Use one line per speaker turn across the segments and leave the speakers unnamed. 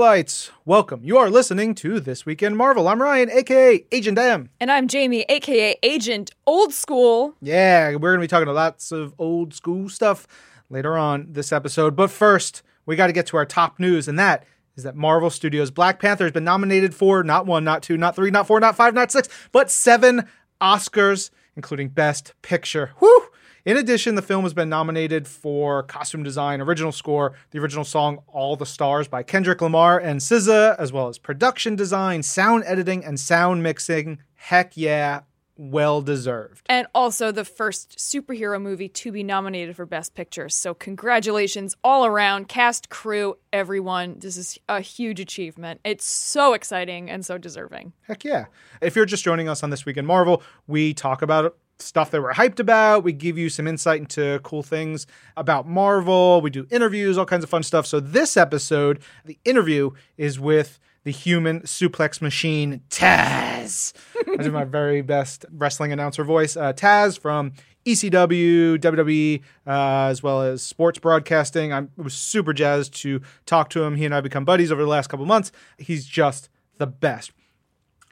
Marvelites. Welcome. You are listening to This Week in Marvel. I'm Ryan, aka Agent M.
And I'm Jamie, aka Agent Old School.
Yeah, we're going to be talking to lots of old school stuff later on this episode. But first, we got to get to our top news, and that is that Marvel Studios' Black Panther has been nominated for not one, not two, not three, not four, not five, not six, but seven Oscars, including Best Picture. Whew! In addition, the film has been nominated for costume design, original score, the original song All the Stars by Kendrick Lamar and SZA, as well as production design, sound editing, and sound mixing. Heck yeah, well deserved.
And also the first superhero movie to be nominated for Best Picture. So, congratulations all around, cast, crew, everyone. This is a huge achievement. It's so exciting and so deserving.
Heck yeah. If you're just joining us on This Week in Marvel, we talk about stuff that we're hyped about. We give you some insight into cool things about Marvel. We do interviews, all kinds of fun stuff. So, this episode, the interview is with the human suplex machine, Taz. I do my very best wrestling announcer voice. Uh, Taz from ECW, WWE, uh, as well as sports broadcasting. I was super jazzed to talk to him. He and I have become buddies over the last couple months. He's just the best.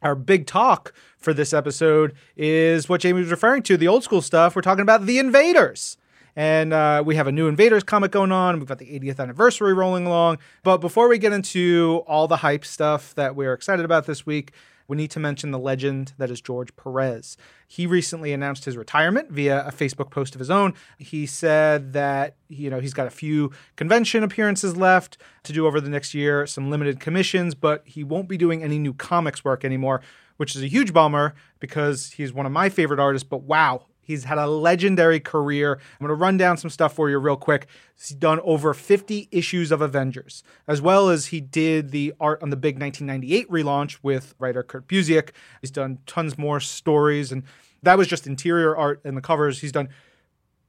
Our big talk for this episode is what Jamie was referring to the old school stuff. We're talking about the Invaders. And uh, we have a new Invaders comic going on. We've got the 80th anniversary rolling along. But before we get into all the hype stuff that we're excited about this week, we need to mention the legend that is George Perez. He recently announced his retirement via a Facebook post of his own. He said that you know he's got a few convention appearances left to do over the next year, some limited commissions, but he won't be doing any new comics work anymore, which is a huge bummer because he's one of my favorite artists. But wow, He's had a legendary career. I'm going to run down some stuff for you real quick. He's done over 50 issues of Avengers, as well as he did the art on the big 1998 relaunch with writer Kurt Busiek. He's done tons more stories, and that was just interior art and the covers. He's done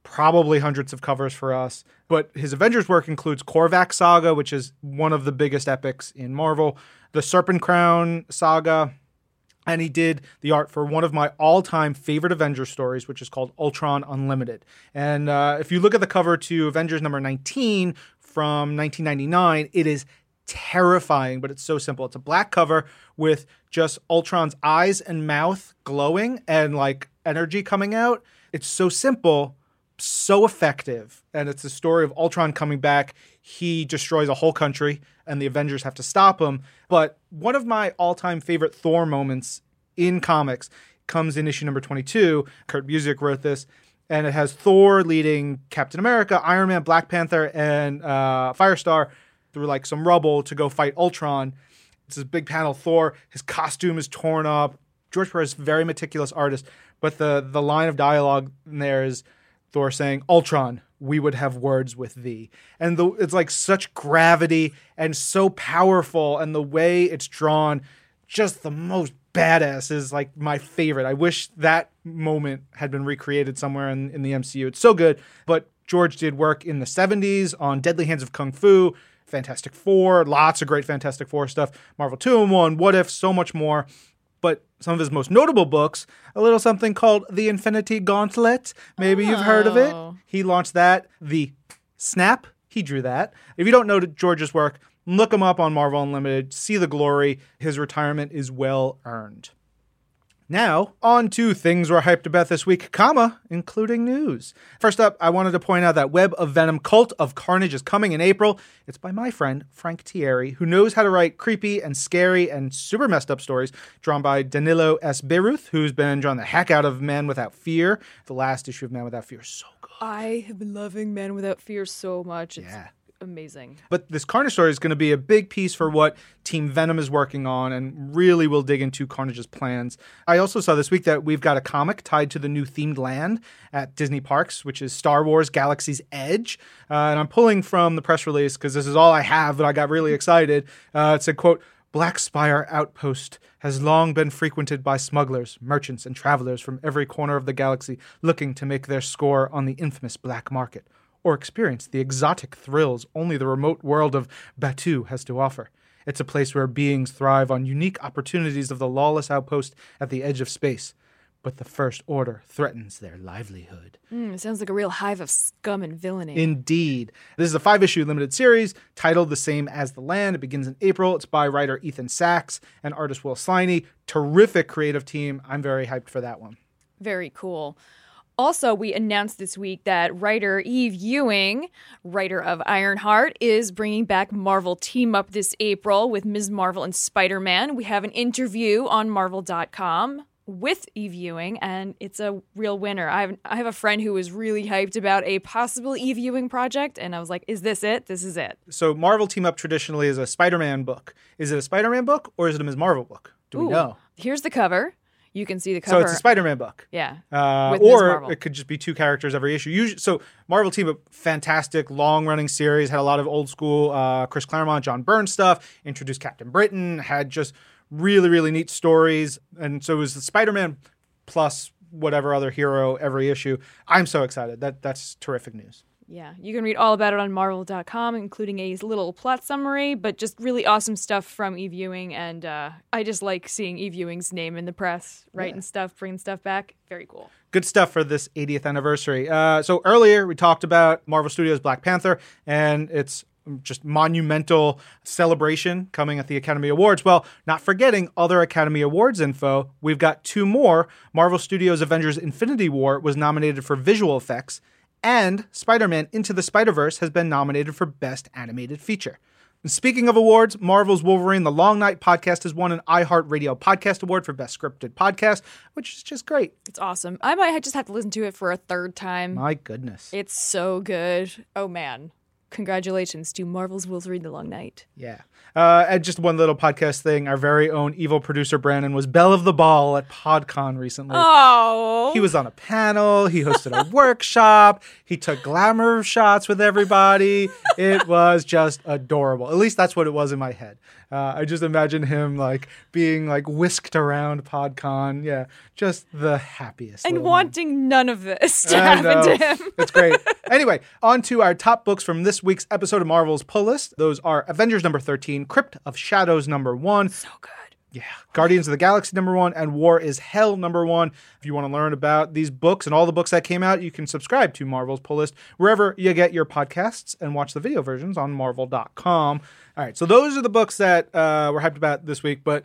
probably hundreds of covers for us. But his Avengers work includes Korvac Saga, which is one of the biggest epics in Marvel, the Serpent Crown Saga, and he did the art for one of my all-time favorite Avengers stories, which is called Ultron Unlimited. And uh, if you look at the cover to Avengers number 19 from 1999, it is terrifying, but it's so simple. It's a black cover with just Ultron's eyes and mouth glowing and like energy coming out. It's so simple, so effective. And it's the story of Ultron coming back. He destroys a whole country, and the Avengers have to stop him. But one of my all time favorite Thor moments in comics comes in issue number 22. Kurt Busiek wrote this. And it has Thor leading Captain America, Iron Man, Black Panther, and uh, Firestar through like some rubble to go fight Ultron. It's this big panel. Thor, his costume is torn up. George Perez, is a very meticulous artist, but the the line of dialogue there is Thor saying, Ultron, we would have words with thee. And the, it's like such gravity and so powerful, and the way it's drawn, just the most badass is like my favorite. I wish that moment had been recreated somewhere in, in the MCU. It's so good. But George did work in the 70s on Deadly Hands of Kung Fu, Fantastic Four, lots of great Fantastic Four stuff, Marvel 2 and 1, What If, so much more but some of his most notable books, a little something called The Infinity Gauntlet. Maybe oh. you've heard of it. Oh. He launched that. The Snap, he drew that. If you don't know George's work, look him up on Marvel Unlimited, see the glory. His retirement is well earned. Now, on to things we're hyped about this week, comma, including news. First up, I wanted to point out that Web of Venom Cult of Carnage is coming in April. It's by my friend, Frank Tieri, who knows how to write creepy and scary and super messed up stories, drawn by Danilo S. Beyruth, who's been drawing the heck out of Man Without Fear. The last issue of Man Without Fear is so good.
I have been loving Man Without Fear so much. It's yeah amazing.
But this Carnage story is going to be a big piece for what Team Venom is working on and really will dig into Carnage's plans. I also saw this week that we've got a comic tied to the new themed land at Disney Parks, which is Star Wars Galaxy's Edge. Uh, and I'm pulling from the press release because this is all I have, but I got really excited. Uh, it said, quote, Black Spire Outpost has long been frequented by smugglers, merchants, and travelers from every corner of the galaxy looking to make their score on the infamous black market or experience the exotic thrills only the remote world of Batuu has to offer. It's a place where beings thrive on unique opportunities of the lawless outpost at the edge of space. but the First Order threatens their livelihood.
Mm, it sounds like a real hive of scum and villainy.
Indeed. This is a five issue limited series titled the same as The Land. It begins in April. It's by writer Ethan Sacks and artist Will Sliney. Terrific creative team. I'm very hyped for that one.
Very cool. Also, we announced this week that writer Eve Ewing, writer of Ironheart, is bringing back Marvel Team Up this April with Ms. Marvel and Spider Man. We have an interview on Marvel.com with Eve Ewing, and it's a real winner. I have, I have a friend who was really hyped about a possible Eve Ewing project, and I was like, is this it? This is it.
So, Marvel Team Up traditionally is a Spider Man book. Is it a Spider Man book or is it a Ms. Marvel book? Do we
Ooh.
know?
Here's the cover. You can see the cover.
So it's a Spider Man book.
yeah.
Uh, or it could just be two characters every issue. Usually, so Marvel Team Up, fantastic, long running series, had a lot of old school uh, Chris Claremont, John Byrne stuff, introduced Captain Britain, had just really, really neat stories. And so it was the Spider Man plus whatever other hero every issue. I'm so excited. That That's terrific news.
Yeah, you can read all about it on marvel.com, including a little plot summary, but just really awesome stuff from Ewing. And uh, I just like seeing Ewing's name in the press, writing stuff, bringing stuff back. Very cool.
good stuff for this 80th anniversary. Uh, so earlier we talked about Marvel Studios Black Panther and its just monumental celebration coming at the Academy Awards. Well, not forgetting other Academy Awards info, we've got two more. Marvel Studios Avengers Infinity War was nominated for visual effects, and Spider Man Into the Spider Verse has been nominated for Best Animated Feature. And speaking of awards, Marvel's Wolverine The Long Night podcast has won an iHeartRadio Podcast Award for Best Scripted Podcast, which is just great.
It's awesome. I might just have to listen to it for a third time.
My goodness.
It's so good. Oh, man. Congratulations to Marvel's Wolverine the Long Night.
Yeah. Uh, and just one little podcast thing. Our very own evil producer Brandon was belle of the ball at PodCon recently.
Oh.
He was on a panel. He hosted a workshop. He took glamour shots with everybody. It was just adorable. At least that's what it was in my head. Uh, I just imagine him like being like whisked around PodCon. Yeah, just the happiest.
and
little man.
wanting none of this to
I
happen
know.
to him.
It's great. anyway, on to our top books from this week's episode of Marvel's Pull List. Those are Avengers number 13, Crypt of Shadows number 1,
So good.
yeah, Guardians of the Galaxy number 1, and War is Hell number 1. If you want to learn about these books and all the books that came out, you can subscribe to Marvel's Pull List wherever you get your podcasts and watch the video versions on marvel.com. All right, so those are the books that uh, we're hyped about this week, but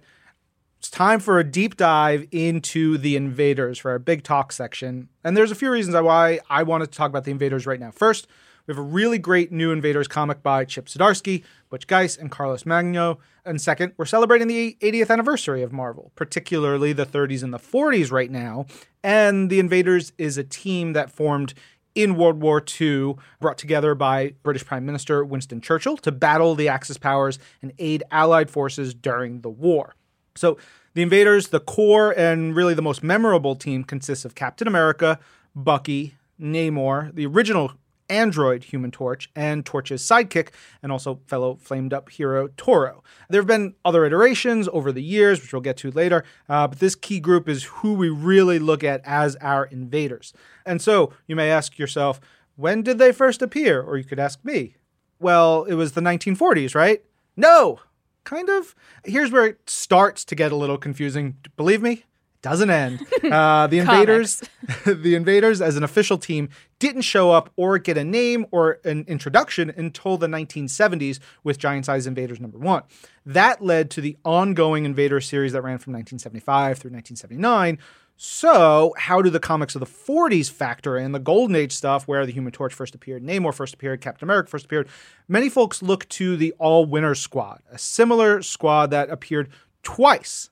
it's time for a deep dive into the invaders for our big talk section. And there's a few reasons why I wanted to talk about the invaders right now. First, we have a really great new invaders comic by Chip Zdarsky, Butch Guice, and Carlos Magno. And second, we're celebrating the 80th anniversary of Marvel, particularly the 30s and the 40s right now. And the invaders is a team that formed in World War II, brought together by British Prime Minister Winston Churchill to battle the Axis powers and aid Allied forces during the war. So the invaders, the core and really the most memorable team consists of Captain America, Bucky, Namor, the original android Human Torch, and Torch's sidekick, and also fellow flamed up hero Toro. There have been other iterations over the years, which we'll get to later, uh, but this key group is who we really look at as our invaders. And so you may ask yourself, when did they first appear? Or you could ask me, well, it was the 1940s, right? No, kind of. Here's where it starts to get a little confusing. Believe me, doesn't end. Uh, the invaders, the invaders, as an official team, didn't show up or get a name or an introduction until the 1970s with Giant Size Invaders number one. That led to the ongoing Invader series that ran from 1975 through 1979. So, how do the comics of the 40s factor in the Golden Age stuff where the Human Torch first appeared, Namor first appeared, Captain America first appeared? Many folks look to the All Winners Squad, a similar squad that appeared twice.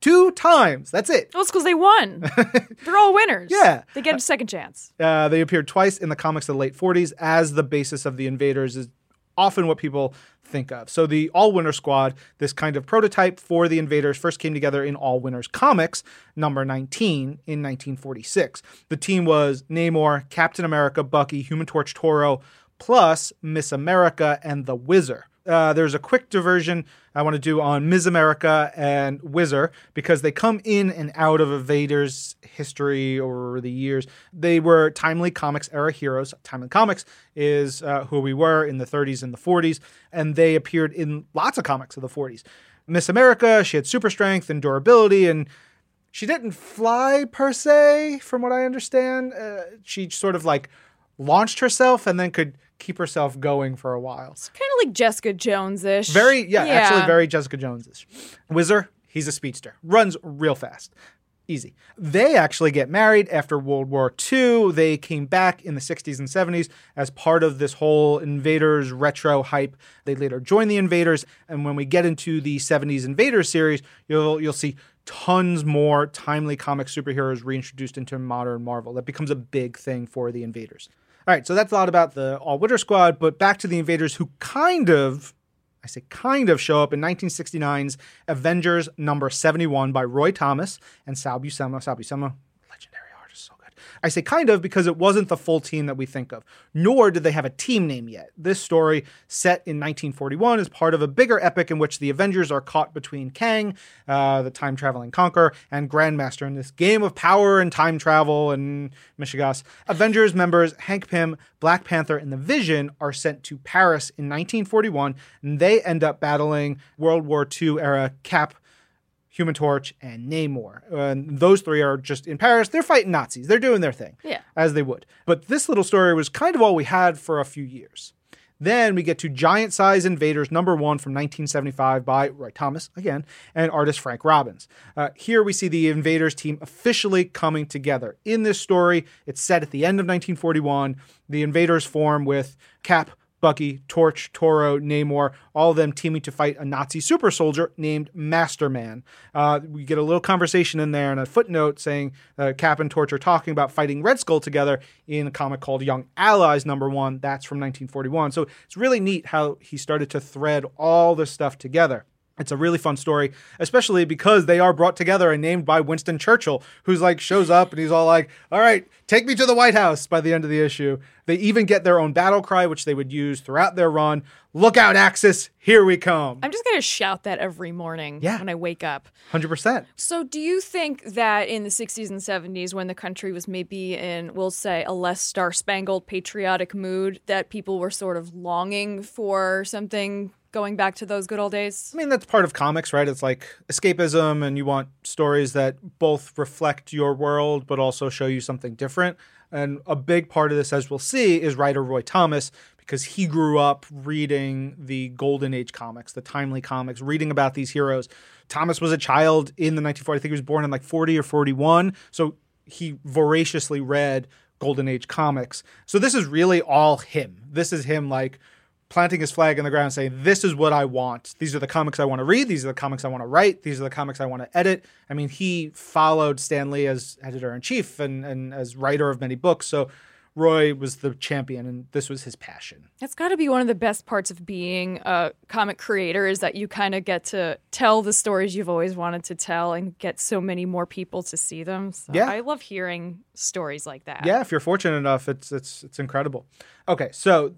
Two times. That's it.
Well, it's because they won. They're all winners.
Yeah.
They get a second chance.
Uh, they appeared twice in the comics of the late 40s as the basis of the Invaders is often what people think of. So the All Winner Squad, this kind of prototype for the Invaders, first came together in All Winners Comics number 19 in 1946. The team was Namor, Captain America, Bucky, Human Torch, Toro, plus Miss America and the Whizzer. Uh, there's a quick diversion I want to do on Ms. America and Whizzer because they come in and out of Invaders history over the years. They were Timely Comics era heroes. Timely Comics is uh, who we were in the 30s and the 40s, and they appeared in lots of comics of the 40s. Miss America, she had super strength and durability, and she didn't fly per se, from what I understand. Uh, she sort of like launched herself and then could keep herself going for a while.
It's kind of like Jessica Jones ish.
Very, yeah, actually very Jessica Jones ish. Whizzer, he's a speedster, runs real fast. Easy. They actually get married after World War II. They came back in the 60s and 70s as part of this whole Invaders retro hype. They later joined the Invaders, and when we get into the 70s Invaders series, you'll you'll see tons more timely comic superheroes reintroduced into modern Marvel. That becomes a big thing for the Invaders. All right, so that's a lot about the All Winner Squad, but back to the Invaders who kind of I say kind of show up in 1969's Avengers number 71 by Roy Thomas and Sal Buscema. Sal Buscema, legendary artist, so good. I say kind of because it wasn't the full team that we think of, nor did they have a team name yet. This story, set in 1941, is part of a bigger epic in which the Avengers are caught between Kang, uh, the time traveling conqueror, and Grandmaster in this game of power and time travel and Michigas. Avengers members Hank Pym, Black Panther, and the Vision are sent to Paris in 1941, and they end up battling World War II era Cap. Human Torch, and Namor. And those three are just in Paris. They're fighting Nazis. They're doing their thing.
Yeah.
As they would. But this little story was kind of all we had for a few years. Then we get to Giant Size Invaders number one from 1975 by Roy Thomas, again, and artist Frank Robbins. Uh, here we see the Invaders team officially coming together. In this story, it's set at the end of 1941. The Invaders form with Cap, Bucky, Torch, Toro, Namor, all of them teaming to fight a Nazi super soldier named Masterman. Uh, we get a little conversation in there and a footnote saying uh, Cap and Torch are talking about fighting Red Skull together in a comic called Young Allies number one. That's from 1941. So it's really neat how he started to thread all this stuff together. It's a really fun story, especially because they are brought together and named by Winston Churchill, who's like shows up and he's all like, "All right, take me to the White House." By the end of the issue, they even get their own battle cry, which they would use throughout their run. Look out, Axis! Here we come.
I'm just gonna shout that every morning
Yeah.
when I wake up.
Hundred percent.
So, do you think that in the 60s and 70s, when the country was maybe in, we'll say, a less star spangled patriotic mood, that people were sort of longing for something going back to those good old days?
I mean, that's part of comics, right? It's like escapism, and you want stories that both reflect your world but also show you something different. And a big part of this, as we'll see, is writer Roy Thomas because he grew up reading the Golden Age comics, the timely comics, reading about these heroes. Thomas was a child in the 1940s. I think he was born in like 40 or 41. So he voraciously read Golden Age comics. So this is really all him. This is him like planting his flag in the ground saying this is what i want. These are the comics i want to read. These are the comics i want to write. These are the comics i want to edit. I mean he followed stan lee as editor-in-chief and, and as writer of many books. So roy was the champion and this was his passion.
That's got to be one of the best parts of being a comic creator is that you kind of get to tell the stories you've always wanted to tell and get so many more people to see them. So
Yeah.
I love hearing stories like that.
yeah if you're fortunate enough it's it's it's incredible. Okay so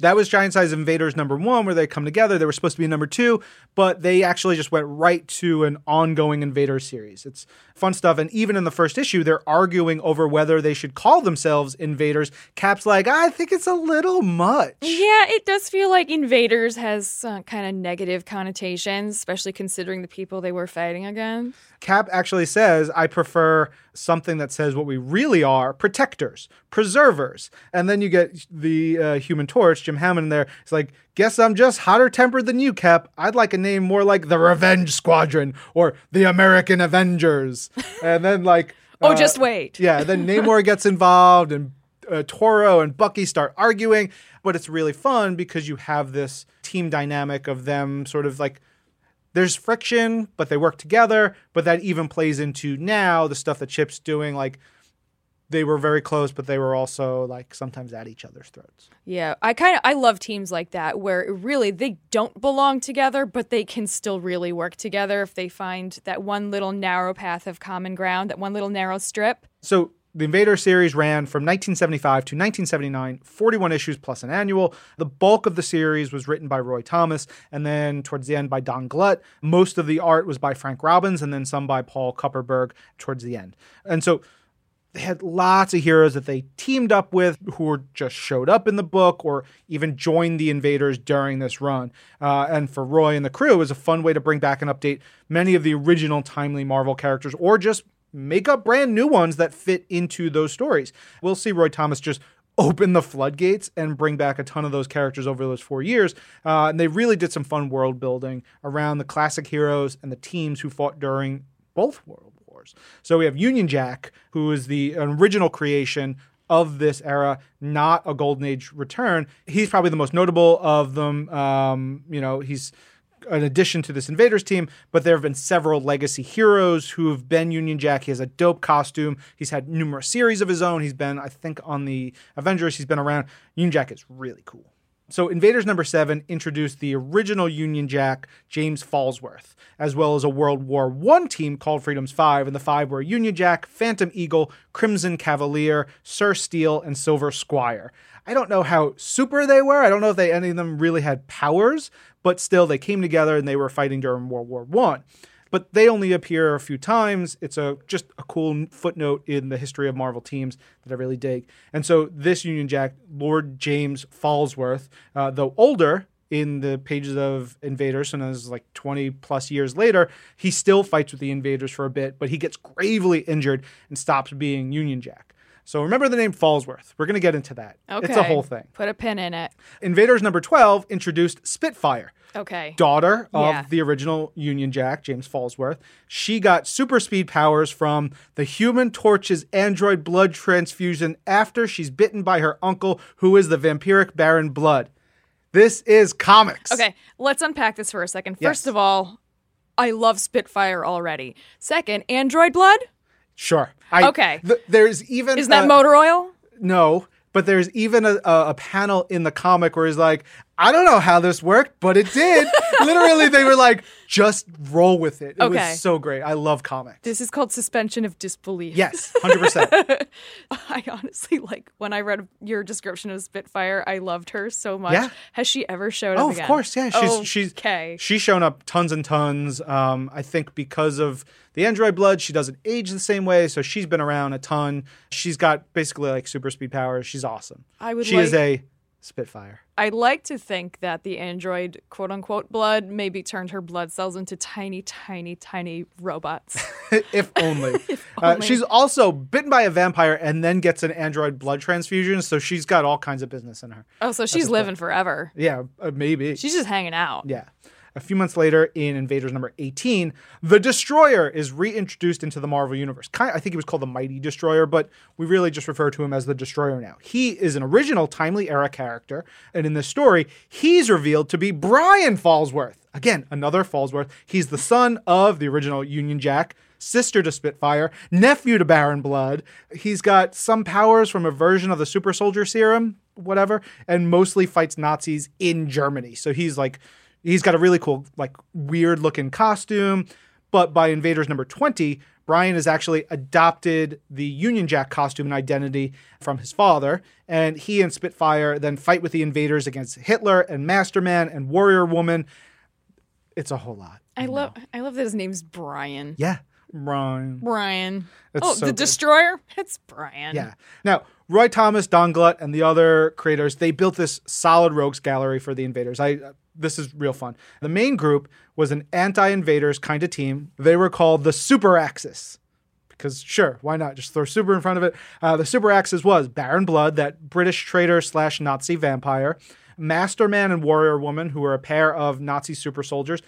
that was Giant Size Invaders number one, where they come together. They were supposed to be number two, but they actually just went right to an ongoing Invader series. It's fun stuff. And even in the first issue, they're arguing over whether they should call themselves Invaders. Cap's like, I think it's a little much.
Yeah, it does feel like invaders has uh, kind of negative connotations, especially considering the people they were fighting against.
Cap actually says, I prefer something that says what we really are protectors, preservers. And then you get the uh, human torch, Jim Hammond, in there. It's like, guess I'm just hotter tempered than you, Cap. I'd like a name more like the Revenge Squadron or the American Avengers. and then, like,
Oh,
uh,
just wait.
yeah, then Namor gets involved and uh, Toro and Bucky start arguing, but it's really fun because you have this team dynamic of them sort of like there's friction, but they work together, but that even plays into now the stuff that Chip's doing like they were very close, but they were also like sometimes at each other's throats.
Yeah, I kind of I love teams like that where really they don't belong together, but they can still really work together if they find that one little narrow path of common ground, that one little narrow strip.
So the Invader series ran from 1975 to 1979, 41 issues plus an annual. The bulk of the series was written by Roy Thomas, and then towards the end by Don Glut. Most of the art was by Frank Robbins, and then some by Paul Kupperberg towards the end. And so they had lots of heroes that they teamed up with who were just showed up in the book or even joined the invaders during this run. Uh, and for Roy and the crew, it was a fun way to bring back and update many of the original timely Marvel characters or just make up brand new ones that fit into those stories. We'll see Roy Thomas just open the floodgates and bring back a ton of those characters over those four years. Uh, and they really did some fun world building around the classic heroes and the teams who fought during both world wars. So we have Union Jack, who is the original creation of this era, not a Golden Age return. He's probably the most notable of them. Um, you know, he's an addition to this Invaders team, but there have been several legacy heroes who have been Union Jack. He has a dope costume. He's had numerous series of his own. He's been, I think, on the Avengers. He's been around. Union Jack is really cool. So, Invaders number seven introduced the original Union Jack, James Falsworth, as well as a World War I team called Freedom's Five. And the five were Union Jack, Phantom Eagle, Crimson Cavalier, Sir Steel, and Silver Squire. I don't know how super they were. I don't know if they any of them really had powers, but still they came together and they were fighting during World War One. But they only appear a few times. It's a just a cool footnote in the history of Marvel teams that I really dig. And so this Union Jack, Lord James Falsworth, uh, though older, in the pages of Invaders, and as like 20 plus years later, he still fights with the Invaders for a bit, but he gets gravely injured and stops being Union Jack. So remember the name Falsworth. We're going to get into that.
Okay.
It's a whole thing.
Put a pin in it.
Invaders number 12 introduced Spitfire,
Okay.
daughter of
Yeah.
the original Union Jack, James Falsworth. She got super speed powers from the Human Torch's android blood transfusion after she's bitten by her uncle, who is the vampiric Baron Blood. This is comics.
Okay, let's unpack this for a second.
Yes.
First of all, I love Spitfire already. Second, Android blood?
Sure. I,
Okay.
th- there's even
Isn't that motor oil?
No, but there's even a, a, a panel in the comic where he's like, I don't know how this worked, but it did. Literally, they were like, just roll with it. It
Okay.
was so great. I love comics.
This is called suspension of disbelief.
yes, 100%.
I honestly like when I read your description of Spitfire, I loved her so much.
Yeah.
Has she ever showed up?
oh,
up
of course. Yeah. She's, she's,
okay.
she's shown up tons and tons. Um, I think because of the android blood, she doesn't age the same way. So she's been around a ton. She's got basically like super speed powers. She's awesome.
I would
She is a Spitfire.
I like to think that the android quote unquote blood maybe turned her blood cells into tiny, tiny, tiny robots.
if only. Uh,
only.
she's also bitten by a vampire and then gets an android blood transfusion, so she's got all kinds of business in her.
oh, so she's living forever.
Yeah, uh, maybe.
She's just hanging out.
yeah. A few months later, in Invaders number 18, the Destroyer is reintroduced into the Marvel Universe. Kind I think he was called the Mighty Destroyer, but we really just refer to him as the Destroyer now. He is an original Timely Era character, and in this story, he's revealed to be Brian Falsworth. Again, another Falsworth. He's the son of the original Union Jack, sister to Spitfire, nephew to Baron Blood. He's got some powers from a version of the Super Soldier Serum, whatever, and mostly fights Nazis in Germany. So he's like, he's got a really cool, like, weird looking costume. But by Invaders number 20, Brian has actually adopted the Union Jack costume and identity from his father. And he and Spitfire then fight with the invaders against Hitler and Masterman and Warrior Woman. It's a whole lot.
I love I love that his name's Brian.
Yeah. Brian.
Brian.
That's
oh,
so
the
good.
destroyer? It's Brian.
Yeah. Now, Roy Thomas, Don Glut, and the other creators, they built this solid rogues gallery for the invaders. I this is real fun. The main group was an anti-invaders kind of team. They were called the Super Axis. Because sure, why not? Just throw super in front of it. Uh, the Super Axis was Baron Blood, that British traitor slash Nazi vampire, Masterman and Warrior Woman, who were a pair of Nazi super soldiers.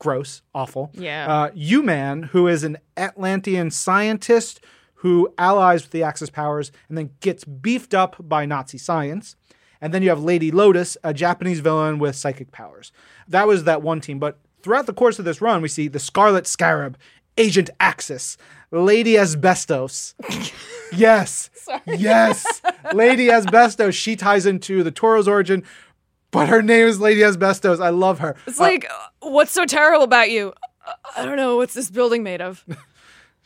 Gross, awful.
Yeah.
Uh, U-Man, who is an Atlantean scientist who allies with the Axis powers and then gets beefed up by Nazi science. And then you have Lady Lotus, a Japanese villain with psychic powers. That was that one team. But throughout the course of this run, we see the Scarlet Scarab, Agent Axis, Lady Asbestos. yes. Yes. Lady Asbestos. She ties into the Toro's origin, but her name is Lady Asbestos. I love her.
It's like, uh, what's so terrible about you? I don't know. What's this building made of?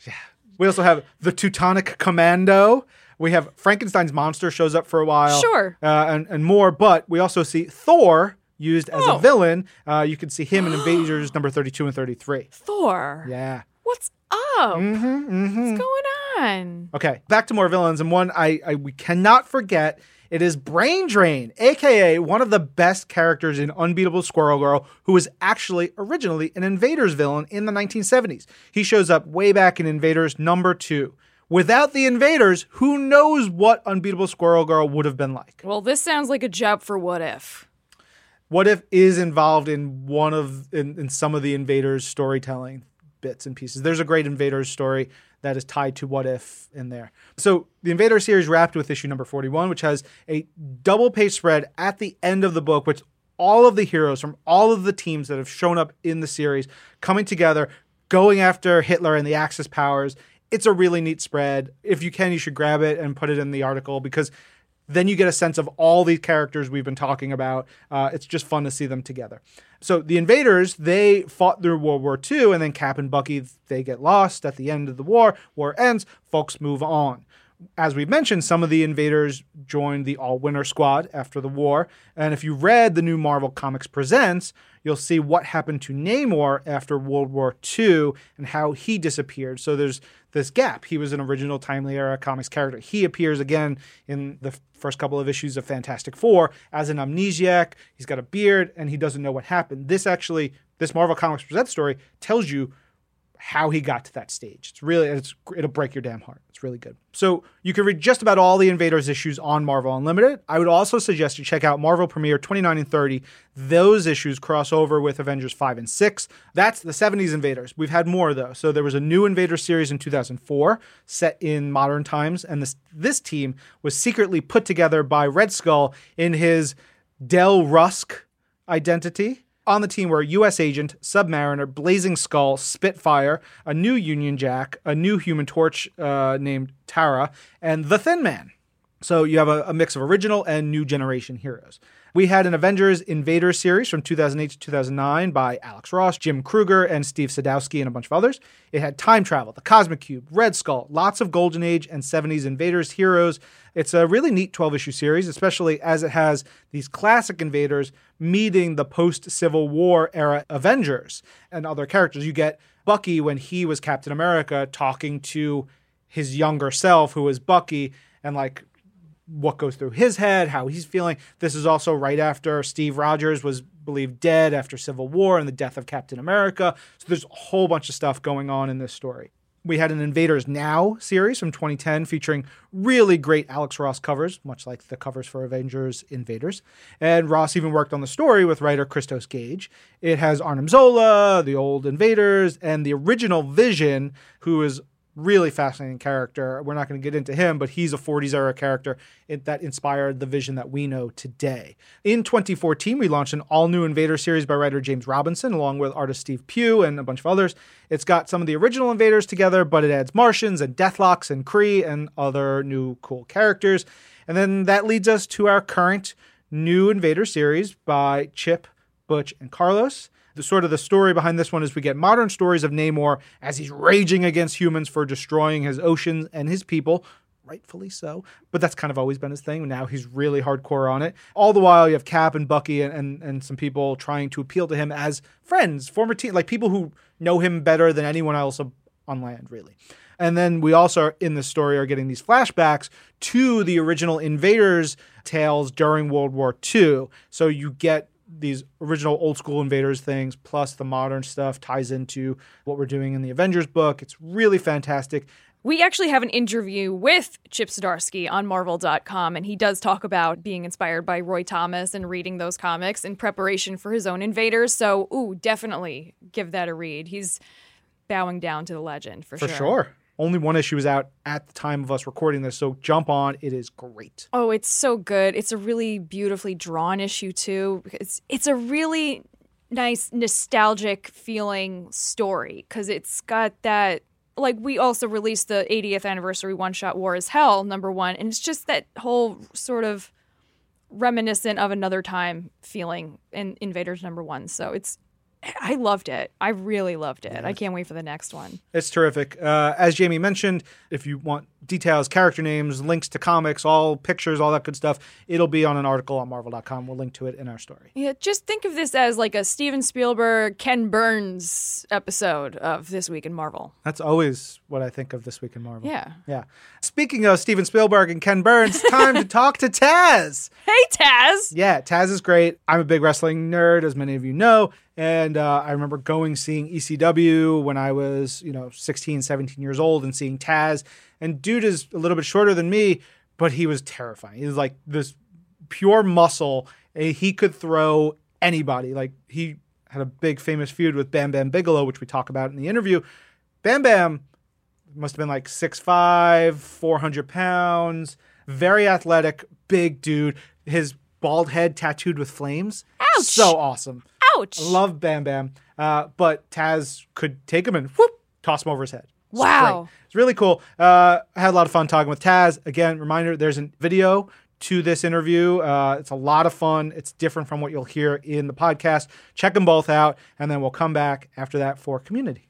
Yeah.
We also have the Teutonic Commando. We have Frankenstein's monster shows up for a while.
Sure.
Uh, and, and more. But we also see Thor used as
Oh.
a villain. Uh, you can see him in Invaders number 32 and 33.
Thor.
Yeah.
What's up? What's going on.
Okay, back to more villains, and one I, I we cannot forget. It is Brain Drain, aka one of the best characters in Unbeatable Squirrel Girl, who was actually originally an Invaders villain in the 1970s. He shows up way back in Invaders number two. Without the Invaders, who knows what Unbeatable Squirrel Girl would have been like?
Well, this sounds like a job for What If.
What if is involved in one of in, in some of the Invaders storytelling bits and pieces? There's a great Invaders story that is tied to What If in there. So the Invader series wrapped with issue number 41, which has a double page spread at the end of the book, which all of the heroes from all of the teams that have shown up in the series coming together, going after Hitler and the Axis powers. It's a really neat spread. If you can, you should grab it and put it in the article because then you get a sense of all these characters we've been talking about. Uh, it's just fun to see them together. So the invaders, they fought through World War II, and then Cap and Bucky, they get lost at the end of the war. War ends, folks move on. As we've mentioned, some of the invaders joined the All Winner Squad after the war. And if you read the new Marvel Comics Presents, you'll see what happened to Namor after World War II and how he disappeared. So there's this gap. He was an original Timely Era comics character. He appears again in the first couple of issues of Fantastic Four as an amnesiac. He's got a beard and he doesn't know what happened. This actually, this Marvel Comics Presents story tells you how he got to that stage. It's really it's it'll break your damn heart. It's really good. So you can read just about all the Invaders issues on Marvel Unlimited. I would also suggest you check out Marvel Premiere 29 and 30. Those issues cross over with Avengers 5 and 6. That's the 70s Invaders. We've had more though. So there was a new Invader series in 2004 set in modern times and this this team was secretly put together by Red Skull in his Del Rusk identity on the team were U.S. Agent, Submariner, Blazing Skull, Spitfire, a new Union Jack, a new Human Torch uh, named Tara, and the Thin Man. So you have a, a, mix of original and new generation heroes. We had an Avengers Invader series from 2008 to 2009 by Alex Ross, Jim Krueger, and Steve Sadowski, and a bunch of others. It had time travel, the Cosmic Cube, Red Skull, lots of Golden Age and 70s Invaders heroes. It's a really neat 12 issue series, especially as it has these classic Invaders meeting the post Civil War era Avengers and other characters. You get Bucky when he was Captain America talking to his younger self, who was Bucky, and like what goes through his head, how he's feeling. This is also right after Steve Rogers was believed dead after Civil War and the death of Captain America. So there's a whole bunch of stuff going on in this story. We had an Invaders Now series from 2010 featuring really great Alex Ross covers, much like the covers for Avengers Invaders. And Ross even worked on the story with writer Christos Gage. It has Arnim Zola, the old Invaders, and the original Vision, who is really fascinating character. We're not going to get into him, but he's a 40s era character that inspired the vision that we know today. In 2014, we launched an all new Invader series by writer James Robinson, along with artist Steve Pugh and a bunch of others. It's got some of the original Invaders together, but it adds Martians and Deathlocks and Kree and other new cool characters. And then that leads us to our current new Invader series by Chip, Butch, and Carlos. The sort of the story behind this one is we get modern stories of Namor as he's raging against humans for destroying his oceans and his people, rightfully so. But that's kind of always been his thing. Now he's really hardcore on it. All the while, you have Cap and Bucky and, and, and some people trying to appeal to him as friends, former team, like people who know him better than anyone else on land, really. And then we also, in the story, are getting these flashbacks to the original Invaders tales during World War II. So you get these original old school invaders things plus the modern stuff ties into what we're doing in the Avengers book. It's really fantastic.
We actually have an interview with Chip Zdarsky on Marvel.com, and he does talk about being inspired by Roy Thomas and reading those comics in preparation for his own Invaders. So, ooh, definitely give that a read. He's bowing down to the legend for,
for
sure.
For sure. Only one issue is out at the time of us recording this, so jump on. It is great.
Oh, it's so good. It's a really beautifully drawn issue too. It's it's a really nice nostalgic feeling story because it's got that like we also released the 80th anniversary one shot war is hell number one and it's just that whole sort of reminiscent of another time feeling in invaders number one so it's I loved it. I really loved it. Yeah. I can't wait for the next one.
It's terrific. Uh, as Jamie mentioned, if you want details, character names, links to comics, all pictures, all that good stuff. It'll be on an article on Marvel.com. We'll link to it in our story.
Yeah, just think of this as like a Steven Spielberg, Ken Burns episode of This Week in Marvel.
That's always what I think of this week in Marvel.
Yeah.
Yeah. Speaking of Steven Spielberg and Ken Burns, time to talk to Taz.
Hey, Taz!
Yeah, Taz is great. I'm a big wrestling nerd, as many of you know. And uh, I remember going seeing ECW when I was, you know, 16, 17 years old and seeing Taz. And dude is a little bit shorter than me, but he was terrifying. He was like this pure muscle. He could throw anybody. Like he had a big famous feud with Bam Bam Bigelow, which we talk about in the interview. Bam Bam must have been like 6'5, 400 pounds, very athletic, big dude. His bald head tattooed with flames.
Ouch.
So awesome.
Ouch!
Love Bam Bam. Uh, but Taz could take him and whoop, toss him over his head. It's
Wow.
great. It's really cool. Uh, I had a lot of fun talking with Taz. Again, reminder there's a video to this interview. Uh, it's a lot of fun. It's different from what you'll hear in the podcast. Check them both out, and then we'll come back after that for community.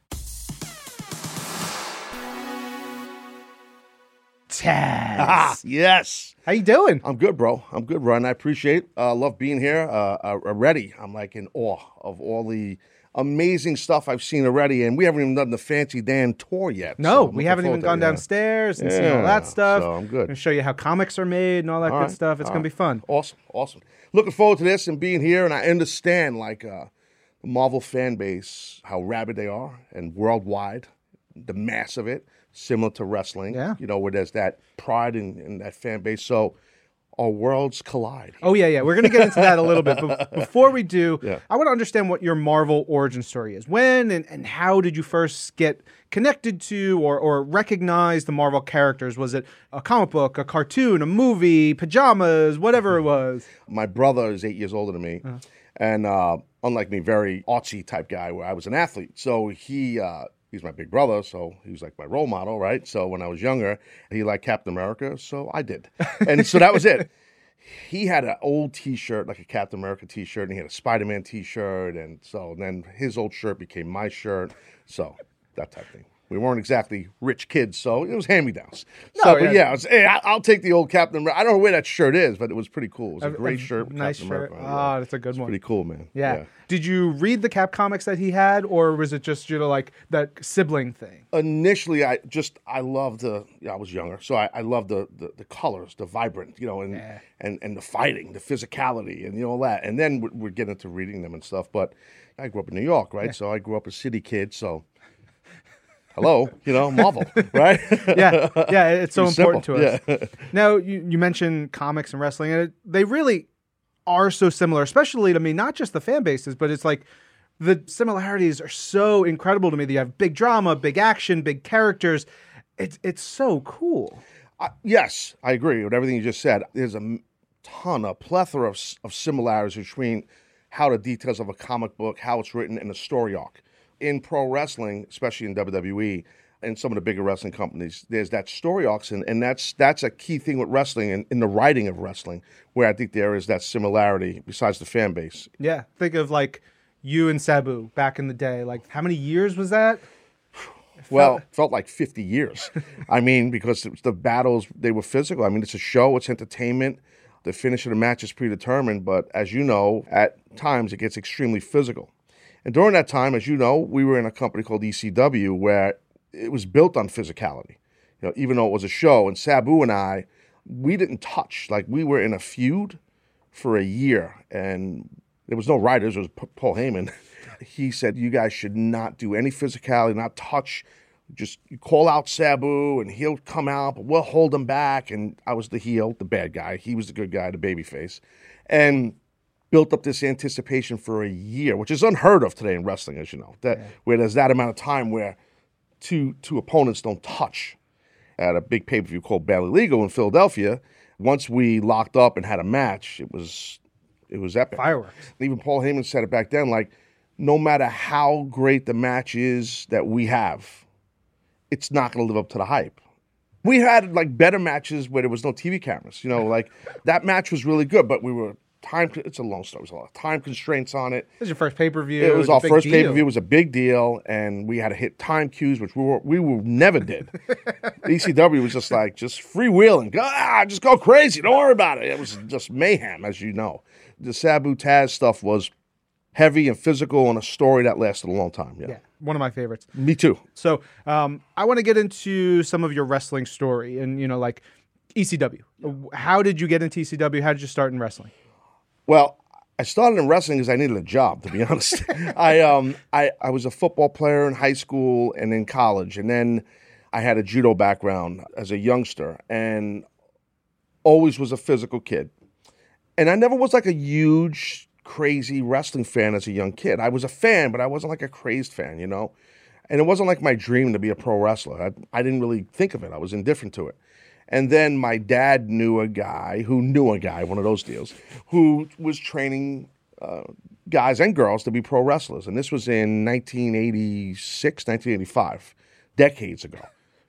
Taz.
Ah, yes.
How you doing?
I'm good, bro. I'm good, bro. And I appreciate, uh, love being here uh, uh, already. I'm like in awe of all the amazing stuff I've seen already. And we haven't even done the fancy Dan tour yet.
No,
so
we haven't even gone
yeah.
downstairs and seen all that stuff.
so I'm good.
I'm show you how comics are made and all that
All
good
right,
stuff. It's
all
gonna be fun.
Awesome, awesome. Looking forward to this and being here. And I understand like uh, the Marvel fan base, how rabid they are, and worldwide, the mass of it, similar to wrestling.
Yeah.
You know, where there's that pride in, in that fan base. So our worlds collide.
Oh yeah, yeah. We're gonna get into that a little bit, but before we do,
Yeah.
I want to understand what your Marvel origin story is. When and, and how did you first get connected to or or recognize the Marvel characters? Was it a comic book, a cartoon, a movie, pajamas, whatever it was?
my brother is eight years older than me, and uh, unlike me, very artsy type guy. Where I was an athlete, so he uh, he's my big brother, so he was like my role model, right? So when I was younger, he liked Captain America, so I did, and so that was it. He had an old T-shirt, like a Captain America T-shirt, and he had a Spider-Man T-shirt, and so then his old shirt became my shirt, so that type of thing. We weren't exactly rich kids, so it was hand-me-downs.
No,
so, but
yeah.
yeah, was, hey, I- I'll take the old Captain. America. I don't know where that shirt is, but it was pretty cool. It was a great shirt.
nice
Captain
shirt.
America yeah.
Ah, that's a good
It's
one.
Pretty cool, man.
Yeah. Did you read the Cap comics that he had, or was it just you know like that sibling thing?
Initially, I just I loved the. Yeah, I was younger, so I, I loved the, the the colors, the vibrant, you know, and
Yeah.
and and the fighting, the physicality, and you know all that. And then we'd, we'd get into reading them and stuff. But I grew up in New York, right? So I grew up a city kid. So hello, you know, Marvel, right?
yeah, yeah, it's so
Pretty
important
simple,
to us. now, you, you mentioned comics and wrestling, and it, they really are so similar, especially to me, not just the fan bases, but it's like the similarities are so incredible to me. That you have big drama, big action, big characters. It's it's so cool.
Uh, yes, I agree with everything you just said. There's a ton, a plethora of, of similarities between how the details of a comic book, how it's written, and the story arc. In pro wrestling, especially in WWE and some of the bigger wrestling companies, there's that story arcs, and, that's that's a key thing with wrestling and in the writing of wrestling, where I think there is that similarity besides the fan base.
Yeah, think of like you and Sabu back in the day. Like how many years was that?
Well, it felt like 50 years. I mean, because the battles, they were physical. I mean, it's a show, it's entertainment. The finish of the match is predetermined, but as you know, at times it gets extremely physical. And during that time, as you know, we were in a company called ECW where it was built on physicality. You know, even though it was a show, and Sabu and I, we didn't touch. Like we were in a feud for a year, and there was no writers. It was P- Paul Heyman. he said, "You guys should not do any physicality, not touch. Just call out Sabu, and he'll come out, but we'll hold him back." And I was the heel, the bad guy. He was the good guy, the baby face, and built up this anticipation for a year, which is unheard of today in wrestling, as you know. That where there's that amount of time where two two opponents don't touch at a big pay per view called Barely Legal in Philadelphia. Once we locked up and had a match, it was it was epic.
Fireworks.
And even Paul Heyman said it back then, like no matter how great the match is that we have, it's not going to live up to the hype. We had like better matches where there was no TV cameras. You know, like that match was really good, but we were time. It's a long story. It was a lot of time constraints on it.
This was your first pay per view.
It was our first pay per view. was a big deal, and we had to hit time cues, which we were, we were never did. ECW was just like just freewheeling, ah, just go crazy. Don't worry about it. It was just mayhem, as you know. The Sabu Taz stuff was heavy and physical, and a story that lasted a long time. Yeah,
Yeah, one of my favorites.
me too.
So um, I want to get into some of your wrestling story and you know like ECW. How did you get into ECW? How did you start in wrestling?
Well, I started in wrestling because I needed a job. To be honest, I um I I was a football player in high school and in college, and then I had a judo background as a youngster, and always was a physical kid. And I never was like a huge crazy wrestling fan as a young kid. I was a fan, but I wasn't like a crazed fan, you know. And it wasn't like my dream to be a pro wrestler. I, I didn't really think of it. I was indifferent to it. And then my dad knew a guy who knew a guy, one of those deals, who was training uh, guys and girls to be pro wrestlers. And this was in 1986, 1985, decades ago.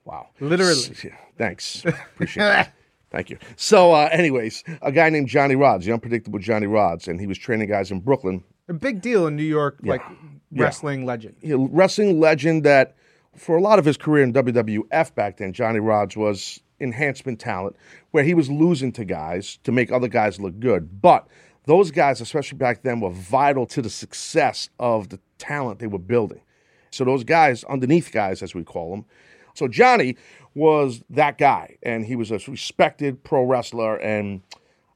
Wow.
Literally.
Yeah, thanks. Appreciate it. Thank you. So, uh, anyways, a guy named Johnny Rodz, the unpredictable Johnny Rodz, and he was training guys in Brooklyn.
A big deal in New York, like wrestling legend.
a wrestling legend that for a lot of his career in WWF back then, Johnny Rodz was enhancement talent where he was losing to guys to make other guys look good. But those guys, especially back then, were vital to the success of the talent they were building. So those guys, underneath guys, as we call them. So Johnny was that guy, and he was a respected pro wrestler, and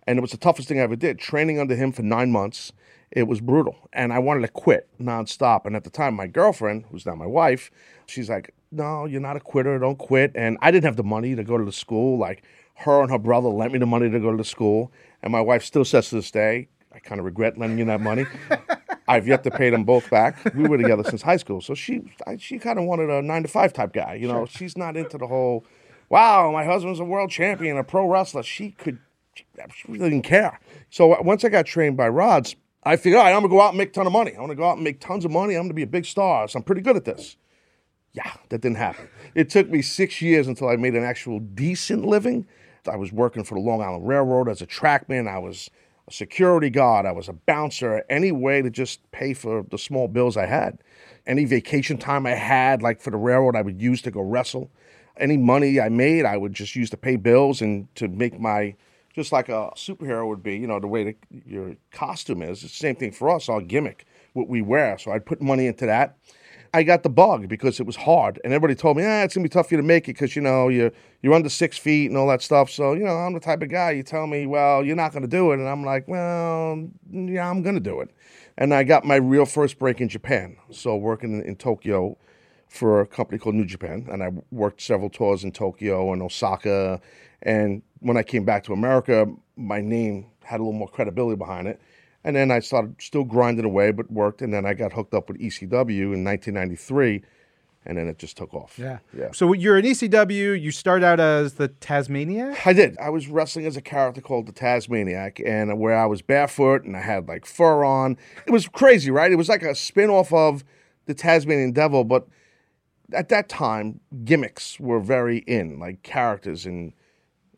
and it was the toughest thing I ever did. Training under him for nine months, it was brutal, and I wanted to quit nonstop. And at the time, my girlfriend, who's now my wife, she's like, "No, you're not a quitter. Don't quit." And I didn't have the money to go to the school. Like her and her brother lent me the money to go to the school, and my wife still says to this day, "I kind of regret lending you that money." I've yet to pay them both back. We were together since high school, so she I, she kind of wanted a nine to five type guy. You know, she's not into the whole. Wow, my husband's a world champion, a pro wrestler. She could, she, she really didn't care. So uh, once I got trained by Rodz, I figured, all right, I'm gonna go out and make a ton of money. I'm gonna go out and make tons of money. I'm gonna be a big star. So I'm pretty good at this. Yeah, that didn't happen. It took me six years until I made an actual decent living. I was working for the Long Island Railroad as a trackman. I was a security guard. I was a bouncer. Any way to just pay for the small bills I had. Any vacation time I had, like for the railroad, I would use to go wrestle. Any money I made, I would just use to pay bills and to make my, just like a superhero would be, you know, the way that your costume is. It's the same thing for us, our gimmick, what we wear. So I'd put money into that. I got the bug because it was hard, and everybody told me, "Ah, it's gonna be tough for you to make it because you know you're you're under six feet and all that stuff." So you know, I'm the type of guy. You tell me, "Well, you're not gonna do it," and I'm like, "Well, yeah, I'm gonna do it." And I got my real first break in Japan. So working in, in Tokyo for a company called New Japan, and I worked several tours in Tokyo and Osaka. And when I came back to America, my name had a little more credibility behind it. And then I started still grinding away, but worked. And then I got hooked up with ECW in 1993, and then it just took off.
Yeah.
Yeah.
So you're in ECW. You start out as the Tasmaniac.
I did. I was wrestling as a character called the Tasmaniac, and where I was barefoot and I had like fur on. It was crazy, right? It was like a spin off of the Tasmanian Devil, but at that time, gimmicks were very in, like characters, and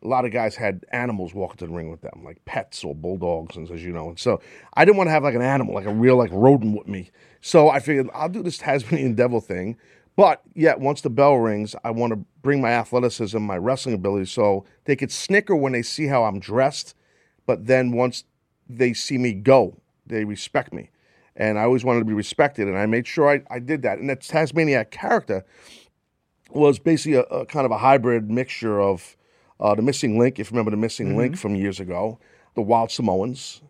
a lot of guys had animals walking to the ring with them, like pets or bulldogs, and as you know. And so I didn't want to have like an animal, like a real like rodent with me. So I figured I'll do this Tasmanian Devil thing. But yet, once the bell rings, I want to bring my athleticism, my wrestling ability, so they could snicker when they see how I'm dressed. But then once they see me go, they respect me. And I always wanted to be respected, and I made sure I, I did that. And that Tasmaniac character was basically a, a kind of a hybrid mixture of uh, the Missing Link, if you remember the Missing Link from years ago, the Wild Samoans,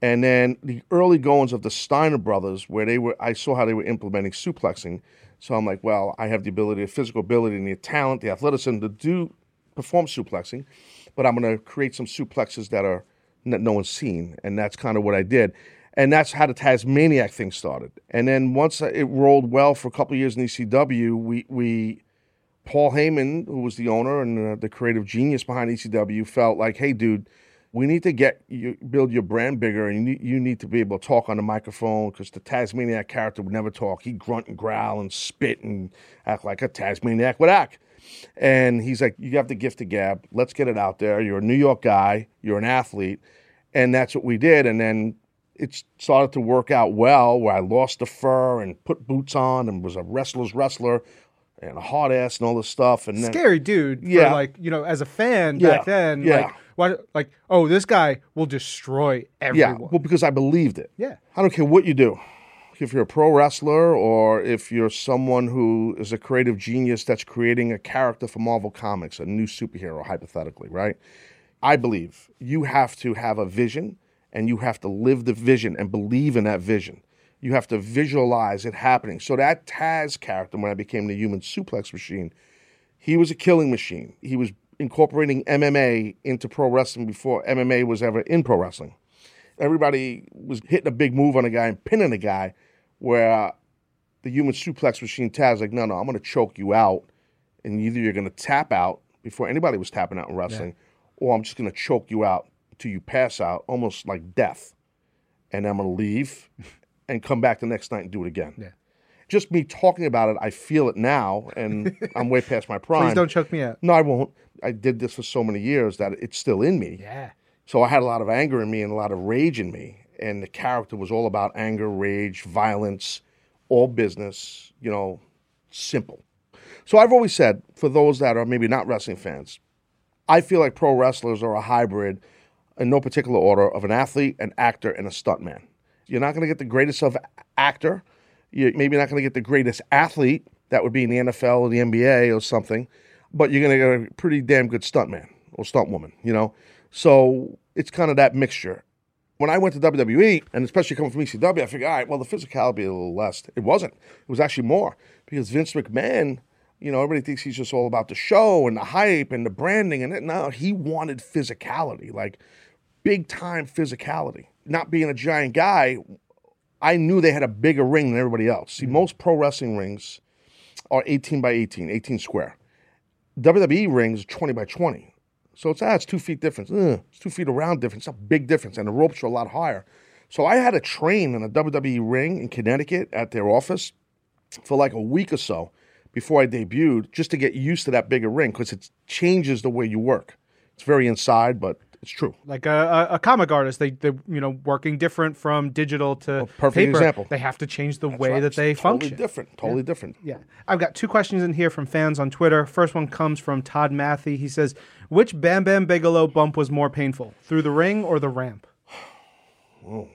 and then the early goings of the Steiner brothers, where they were. I saw how they were implementing suplexing, so I'm like, well, I have the ability, the physical ability, and the talent, the athleticism to do perform suplexing, but I'm going to create some suplexes that are that no one's seen, and that's kind of what I did. And that's how the Tasmaniac thing started. And then once it rolled well for a couple of years in ECW, we we Paul Heyman, who was the owner and uh, the creative genius behind ECW, felt like, hey, dude, we need to get you build your brand bigger, and you need, to be able to talk on the microphone because the Tasmaniac character would never talk. He'd grunt and growl and spit and act like a Tasmaniac would act. And he's like, you have the gift of gab. Let's get it out there. You're a New York guy. You're an athlete. And that's what we did. And then it started to work out well where I lost the fur and put boots on and was a wrestler's wrestler and a hard ass and all this stuff. And then,
Scary dude.
Yeah.
For like, you know, as a fan
Yeah.
back then,
Yeah.
like, what, like, oh, this guy will destroy everyone.
yeah, well, because I believed it.
Yeah.
I don't care what you do. If you're a pro wrestler or if you're someone who is a creative genius that's creating a character for Marvel Comics, a new superhero, hypothetically, right? I believe you have to have a vision and you have to live the vision and believe in that vision. You have to visualize it happening. So that Taz character, when I became the human suplex machine, he was a killing machine. He was incorporating MMA into pro wrestling before MMA was ever in pro wrestling. Everybody was hitting a big move on a guy and pinning a guy, where the human suplex machine Taz like, no, no, I'm going to choke you out, and either you're going to tap out before anybody was tapping out in wrestling, or I'm just going to choke you out till you pass out, almost like death, and I'm going to leave and come back the next night and do it again.
Yeah.
Just me talking about it, I feel it now, and I'm way past my prime.
Please don't choke me out.
No, I won't. I did this for so many years that it's still in me.
Yeah.
So I had a lot of anger in me and a lot of rage in me. And the character was all about anger, rage, violence, all business, you know, simple. So I've always said, for those that are maybe not wrestling fans, I feel like pro wrestlers are a hybrid, in no particular order, of an athlete, an actor, and a stuntman. You're not going to get the greatest of actor. You're maybe not going to get the greatest athlete. That would be in the NFL or the NBA or something. But you're going to get a pretty damn good stuntman or stuntwoman, you know? So it's kind of that mixture. When I went to WWE, and especially coming from ECW, I figured, all right, well, the physicality a little less. It wasn't. It was actually more because Vince McMahon, you know, everybody thinks he's just all about the show and the hype and the branding. And it, no, he wanted physicality, like big time physicality. Not being a giant guy, I knew they had a bigger ring than everybody else. See, most pro wrestling rings are 18 by 18, 18 square. WWE rings are 20 by 20. So it's, ah, it's two feet difference. Ugh, it's two feet around difference. It's a big difference. And the ropes are a lot higher. So I had to train in a WWE ring in Connecticut at their office for like a week or so before I debuted just to get used to that bigger ring because it changes the way you work. It's very inside, but it's true.
Like a, a, comic artist, they they you know working different from digital to oh,
perfect
paper.
example.
They have to change the
That's
way
right.
that they
totally
function.
different. Totally different.
Yeah. I've got two questions in here from fans on Twitter. First one comes from Todd Matthey. He says, Which Bam Bam Bigelow bump was more painful, through the ring or the ramp?
Oh,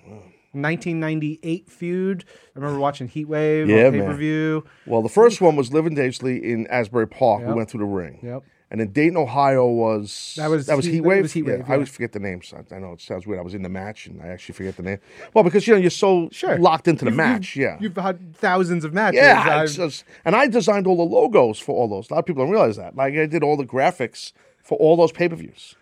1998 feud. I remember watching Heat Wave
Yeah,
on
man.
pay per view.
Well, the first one was living dangerously in Asbury Park. We went through the ring.
Yep.
And then Dayton, Ohio was
That was
that was
Heat-
Wave.
was Heat
Yeah,
Wave,
I always forget the names. I, I know it sounds weird. I was in the match and I actually forget the name. Well, because you know you're so
Sure.
locked into the
You've-
match.
you've-
yeah.
You've had thousands of matches.
Yeah, just- and I designed all the logos for all those. A lot of people don't realize that. Like I did all the graphics for all those pay per views,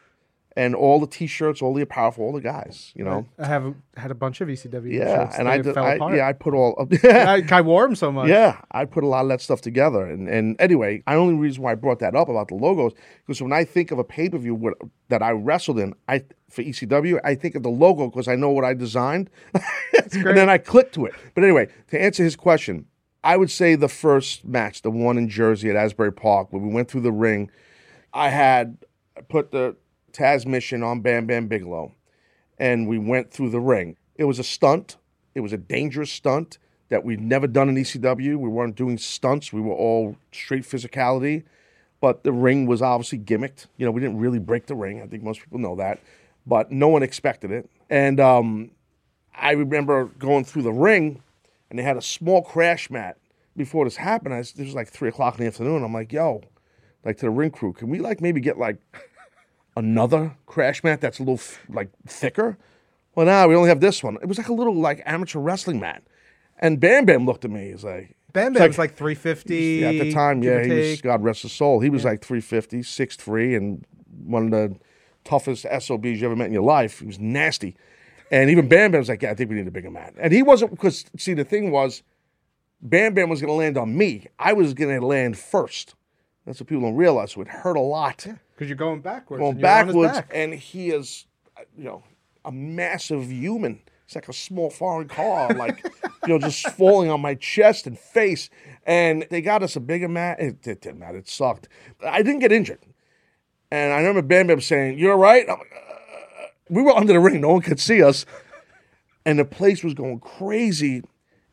and all the T-shirts, all the apparel for all the guys. You know,
I have had a bunch of ECW
yeah.
shirts
And I, did,
fell
I
apart.
yeah, I put all.
I, I wore them so much.
Yeah, I put a lot of that stuff together. And, and anyway, the only reason why I brought that up about the logos, because when I think of a pay per view that I wrestled in, I for ECW, I think of the logo because I know what I designed. and then I click to it. But anyway, to answer his question, I would say the first match, the one in Jersey at Asbury Park, when we went through the ring, I had put the Taz mission on Bam Bam Bigelow, and we went through the ring. It was a stunt. It was a dangerous stunt that we'd never done in ECW. We weren't doing stunts. We were all straight physicality. But the ring was obviously gimmicked. You know, we didn't really break the ring. I think most people know that. But no one expected it. And um, I remember going through the ring, and they had a small crash mat before this happened. I, was- this was like 3 o'clock in the afternoon. I'm like, yo, like to the ring crew, can we like maybe get like another crash mat that's a little f- like thicker? Well, now we only have this one. It was like a little like amateur wrestling mat. And Bam Bam looked at me. He's like,
Bam Bam was like 350
yeah, at the time, yeah, he was. God rest his soul. He was like 350, 6'3", and one of the toughest SOBs you ever met in your life. He was nasty. And even Bam Bam was like, yeah, I think we need a bigger mat. And he wasn't, because, see, the thing was, Bam Bam was going to land on me. I was going to land first. That's what people don't realize. So it hurt a lot
because you're going backwards.
going
and you're on his
backwards,
back.
and he is, uh, you know, a massive human. It's like a small foreign car, like you know, just falling on my chest and face. And they got us a bigger mat. It, it didn't matter. It sucked. I didn't get injured, and I remember Bam Bam saying, "You're right." I'm like, "Uh," we were under the ring. No one could see us. And the place was going crazy.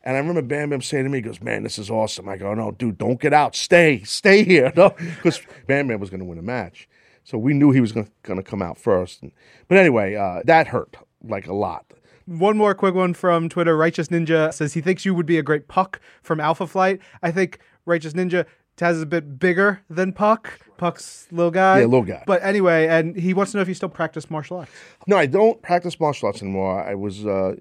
And I remember Bam Bam saying to me, he goes, Man, this is awesome. I go, No, dude, don't get out. Stay. Stay here. No, because Bam Bam was going to win a match. So we knew he was going to come out first. But anyway, uh, that hurt like a lot.
One more quick one from Twitter. Righteous Ninja says he thinks you would be a great Puck from Alpha Flight. I think Righteous Ninja Taz is a bit bigger than Puck. Puck's little guy.
Yeah, little guy.
But anyway, and he wants to know if you still practice martial arts.
No, I don't practice martial arts anymore. I was uh,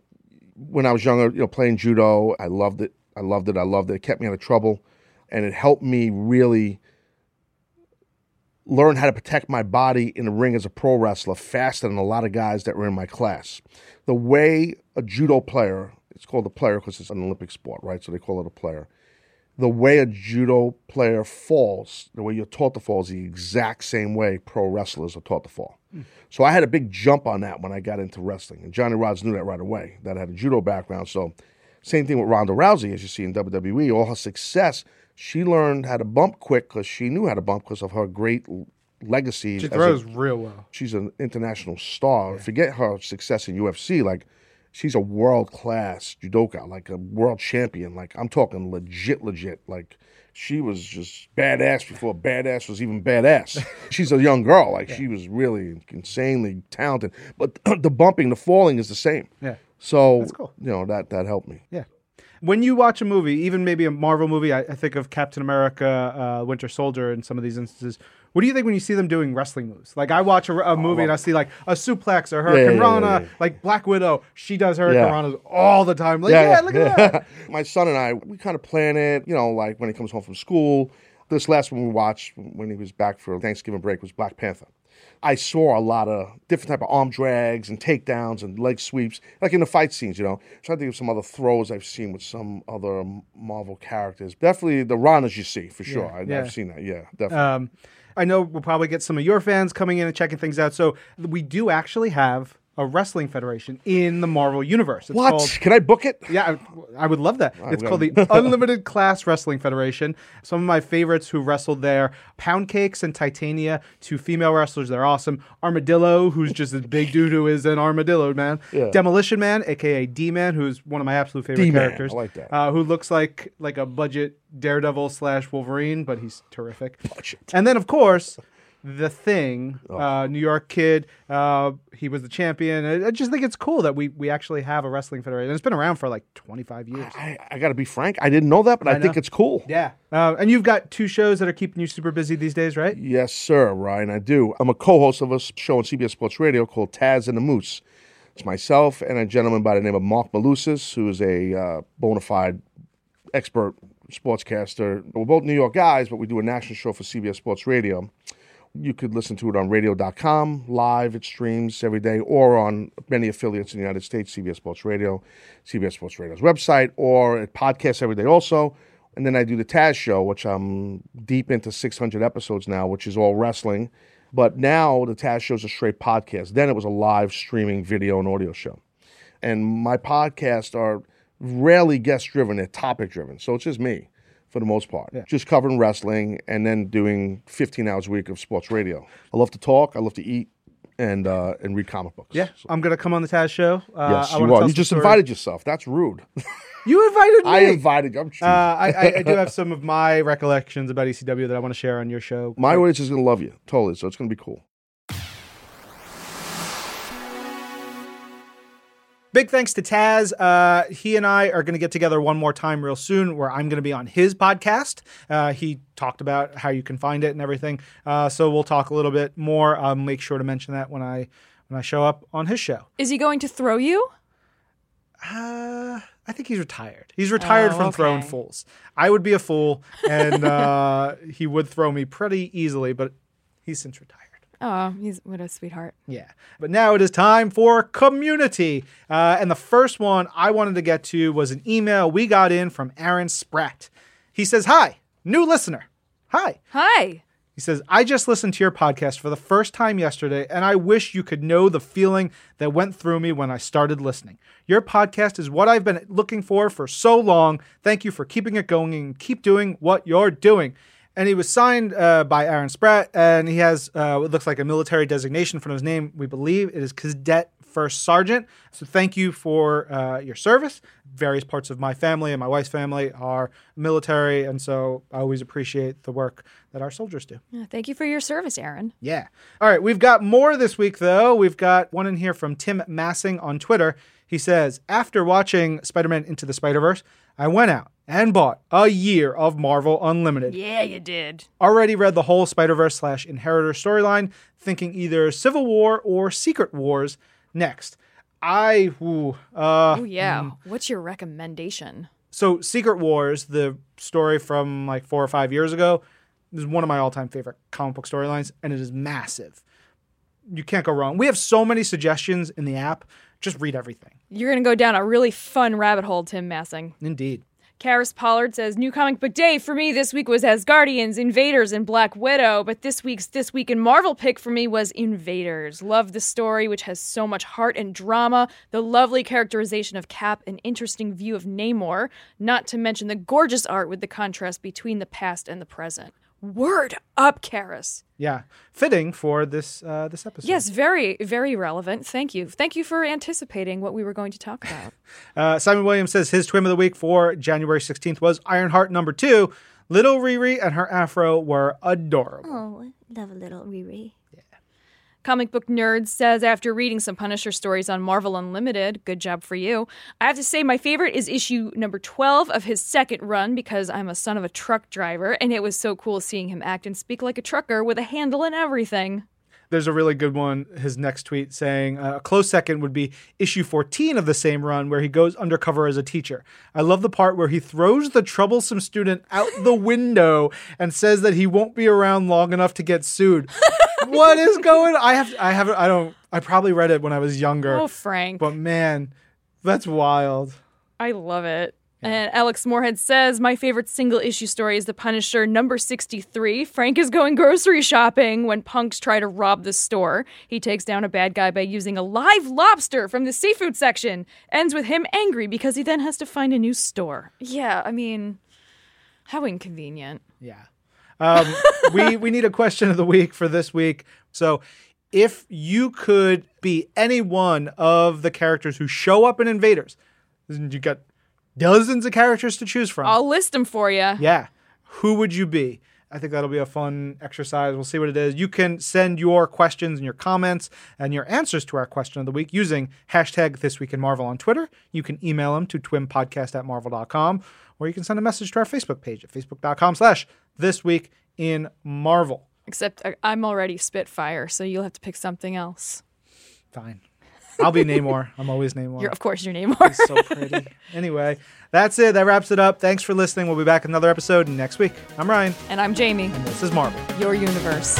when I was younger, you know, playing judo. I loved it. I loved it. I loved it. It kept me out of trouble, and it helped me really learn how to protect my body in the ring as a pro wrestler faster than a lot of guys that were in my class. The way a judo player, it's called a player because it's an Olympic sport, right? So they call it a player. The way a judo player falls, the way you're taught to fall, is the exact same way pro wrestlers are taught to fall. So I had a big jump on that when I got into wrestling. And Johnny Rodz knew that right away, that I had a judo background. So same thing with Ronda Rousey, as you see in WWE. All her success – she learned how to bump quick because she knew how to bump because of her great legacy.
She throws a, real well.
She's an international star. Yeah. Forget her success in UFC. Like, she's a world class judoka, like a world champion. Like, I'm talking legit, legit. Like, she was just badass before badass was even badass. she's a young girl. Like, yeah. she was really insanely talented. But the bumping, the falling is the same.
Yeah.
So,
cool.
you know, that, that helped me.
Yeah when you watch a movie, even maybe a Marvel movie, I, I think of Captain America, uh, Winter Soldier, in some of these instances. What do you think when you see them doing wrestling moves? Like I watch a, a movie oh, and I see like a suplex or her yeah, yeah, Rana, yeah, like Black Widow. She does her yeah. Ranas all the time. Like yeah, look at that.
My son and I, we kind of plan it. You know, like when he comes home from school. This last one we watched when he was back for Thanksgiving break was Black Panther. I saw a lot of different type of arm drags and takedowns and leg sweeps, like in the fight scenes. You know, I'm trying to think of some other throws I've seen with some other Marvel characters. Definitely the Ranas you see for sure. Yeah, I, have seen that. Yeah, definitely. Um,
I know we'll probably get some of your fans coming in and checking things out. So we do actually have a wrestling federation in the Marvel universe.
It's what? Called, Can I book it?
Yeah, I, I would love that. it's called the Unlimited Class Wrestling Federation. Some of my favorites who wrestled there: Poundcakes and Titania, two female wrestlers. They're awesome. Armadillo, who's just a big dude who is an armadillo man. Yeah. Demolition Man, aka D Man, who's one of my absolute favorite D-Man. characters.
I like that.
Uh, who looks like like a budget Daredevil slash Wolverine, but he's terrific.
Budget.
And then of course the Thing, oh. uh, New York kid. Uh, he was the champion. I, I, just think it's cool that we we actually have a wrestling federation. It's been around for like 25 years.
I, I got to be frank, I didn't know that, but I, I think it's cool.
Yeah. Uh, and you've got two shows that are keeping you super busy these days, right?
Yes, sir, Ryan. I do. I'm a co-host of a show on CBS Sports Radio called Taz and the Moose. It's myself and a gentleman by the name of Mark Malusis, who is a uh, bona fide expert sportscaster. We're both New York guys, but we do a national show for CBS Sports Radio. You could listen to it on radio.com, live, it streams every day, or on many affiliates in the United States, CBS Sports Radio, CBS Sports Radio's website, or at podcasts every day also. And then I do the Taz show, which I'm deep into 600 episodes now, which is all wrestling. But now the Taz show is a straight podcast. Then it was a live streaming video and audio show. And my podcasts are rarely guest driven, they're topic driven. So it's just me for the most part. Yeah. Just covering wrestling and then doing 15 hours a week of sports radio. I love to talk. I love to eat and uh, and read comic books.
Yeah, so. I'm gonna come on the Taz show.
Uh, yes, you are. You just story. invited yourself. That's rude.
You invited me.
I invited you.
Uh, I, I, do have some of my recollections about ECW that I want to share on your show.
My audience is going to love you totally, so it's going to be cool.
Big thanks to Taz. Uh, he and I are going to get together one more time real soon where I'm going to be on his podcast. Uh, he talked about how you can find it and everything. Uh, so we'll talk a little bit more. I'll make sure to mention that when I when I show up on his show.
Is he going to throw you?
Uh, I think he's retired. He's retired
oh,
from
okay.
throwing fools. I would be a fool, and uh, he would throw me pretty easily, but he's since retired.
Oh, he's what a sweetheart.
Yeah. But now it is time for community. Uh, and the first one I wanted to get to was an email we got in from Aaron Spratt. He says, Hi, new listener. Hi.
Hi.
He says, I just listened to your podcast for the first time yesterday, and I wish you could know the feeling that went through me when I started listening. Your podcast is what I've been looking for for so long. Thank you for keeping it going and keep doing what you're doing. And he was signed uh, by Aaron Spratt, and he has uh, what looks like a military designation of his name. We believe it is Cadet First Sergeant. So thank you for uh, your service. Various parts of my family and my wife's family are military, and so I always appreciate the work that our soldiers do.
Yeah, thank you for your service, Aaron.
Yeah. All right, we've got more this week, though. We've got one in here from Tim Massing on Twitter. He says, After watching Spider Man Into the Spider Verse, I went out and bought a year of Marvel Unlimited.
Yeah, you did.
Already read the whole Spider Verse slash Inheritor storyline, thinking either Civil War or Secret Wars next. I, ooh, uh,
Oh, yeah. What's your recommendation?
so Secret Wars, the story from like four or five years ago, is one of my all-time favorite comic book storylines, and it is massive. You can't go wrong. We have so many suggestions in the app. Just read everything.
You're going to go down a really fun rabbit hole, Tim Massing.
Indeed.
Karis Pollard says, New comic book day for me this week was Asgardians, Invaders, and Black Widow. But this week's This Week in Marvel pick for me was Invaders. Love the story, which has so much heart and drama, the lovely characterization of Cap, an interesting view of Namor, not to mention the gorgeous art with the contrast between the past and the present. Word up, Karis.
Yeah, fitting for this uh, this episode.
Yes, very, very relevant. Thank you. Thank you for anticipating what we were going to talk about.
Uh, Simon Williams says his twim of the week for January 16th was Ironheart number two. Little Riri and her afro were adorable.
Oh, I love a little Riri.
Comic Book Nerd says after reading some Punisher stories on Marvel Unlimited, good job for you. I have to say my favorite is issue number 12 of his second run because I'm a son of a truck driver and it was so cool seeing him act and speak like a trucker with a handle and everything.
There's a really good one. His next tweet saying uh, a close second would be issue 14 of the same run where he goes undercover as a teacher. I love the part where he throws the troublesome student out the window and says that he won't be around long enough to get sued. What is going? I have. I have. I don't. I probably read it when I was younger.
Oh, Frank.
But man, that's wild.
I love it. And Alex Moorhead says, My favorite single issue story is The Punisher number 63. Frank is going grocery shopping when punks try to rob the store. He takes down a bad guy by using a live lobster from the seafood section. Ends with him angry because he then has to find a new store. Yeah, I mean, how inconvenient.
Yeah. Um, we we need a question of the week for this week. So, if you could be any one of the characters who show up in Invaders, you got dozens of characters to choose from.
I'll list them for you.
yeah, who would you be? I think that'll be a fun exercise. We'll see what it is. You can send your questions and your comments and your answers to our question of the week using hashtag This Week in Marvel on Twitter. You can email them to twimpodcast at marvel.com or you can send a message to our Facebook page at facebook.com slash This Week in Marvel.
Except I- I'm already Spitfire, so you'll have to pick something else.
Fine. I'll be Namor. I'm always Namor.
You're, of course, your name more.
so pretty. anyway, that's it. That wraps it up. Thanks for listening. We'll be back with another episode next week. I'm Ryan,
and I'm Jamie,
and this is Marvel.
your universe.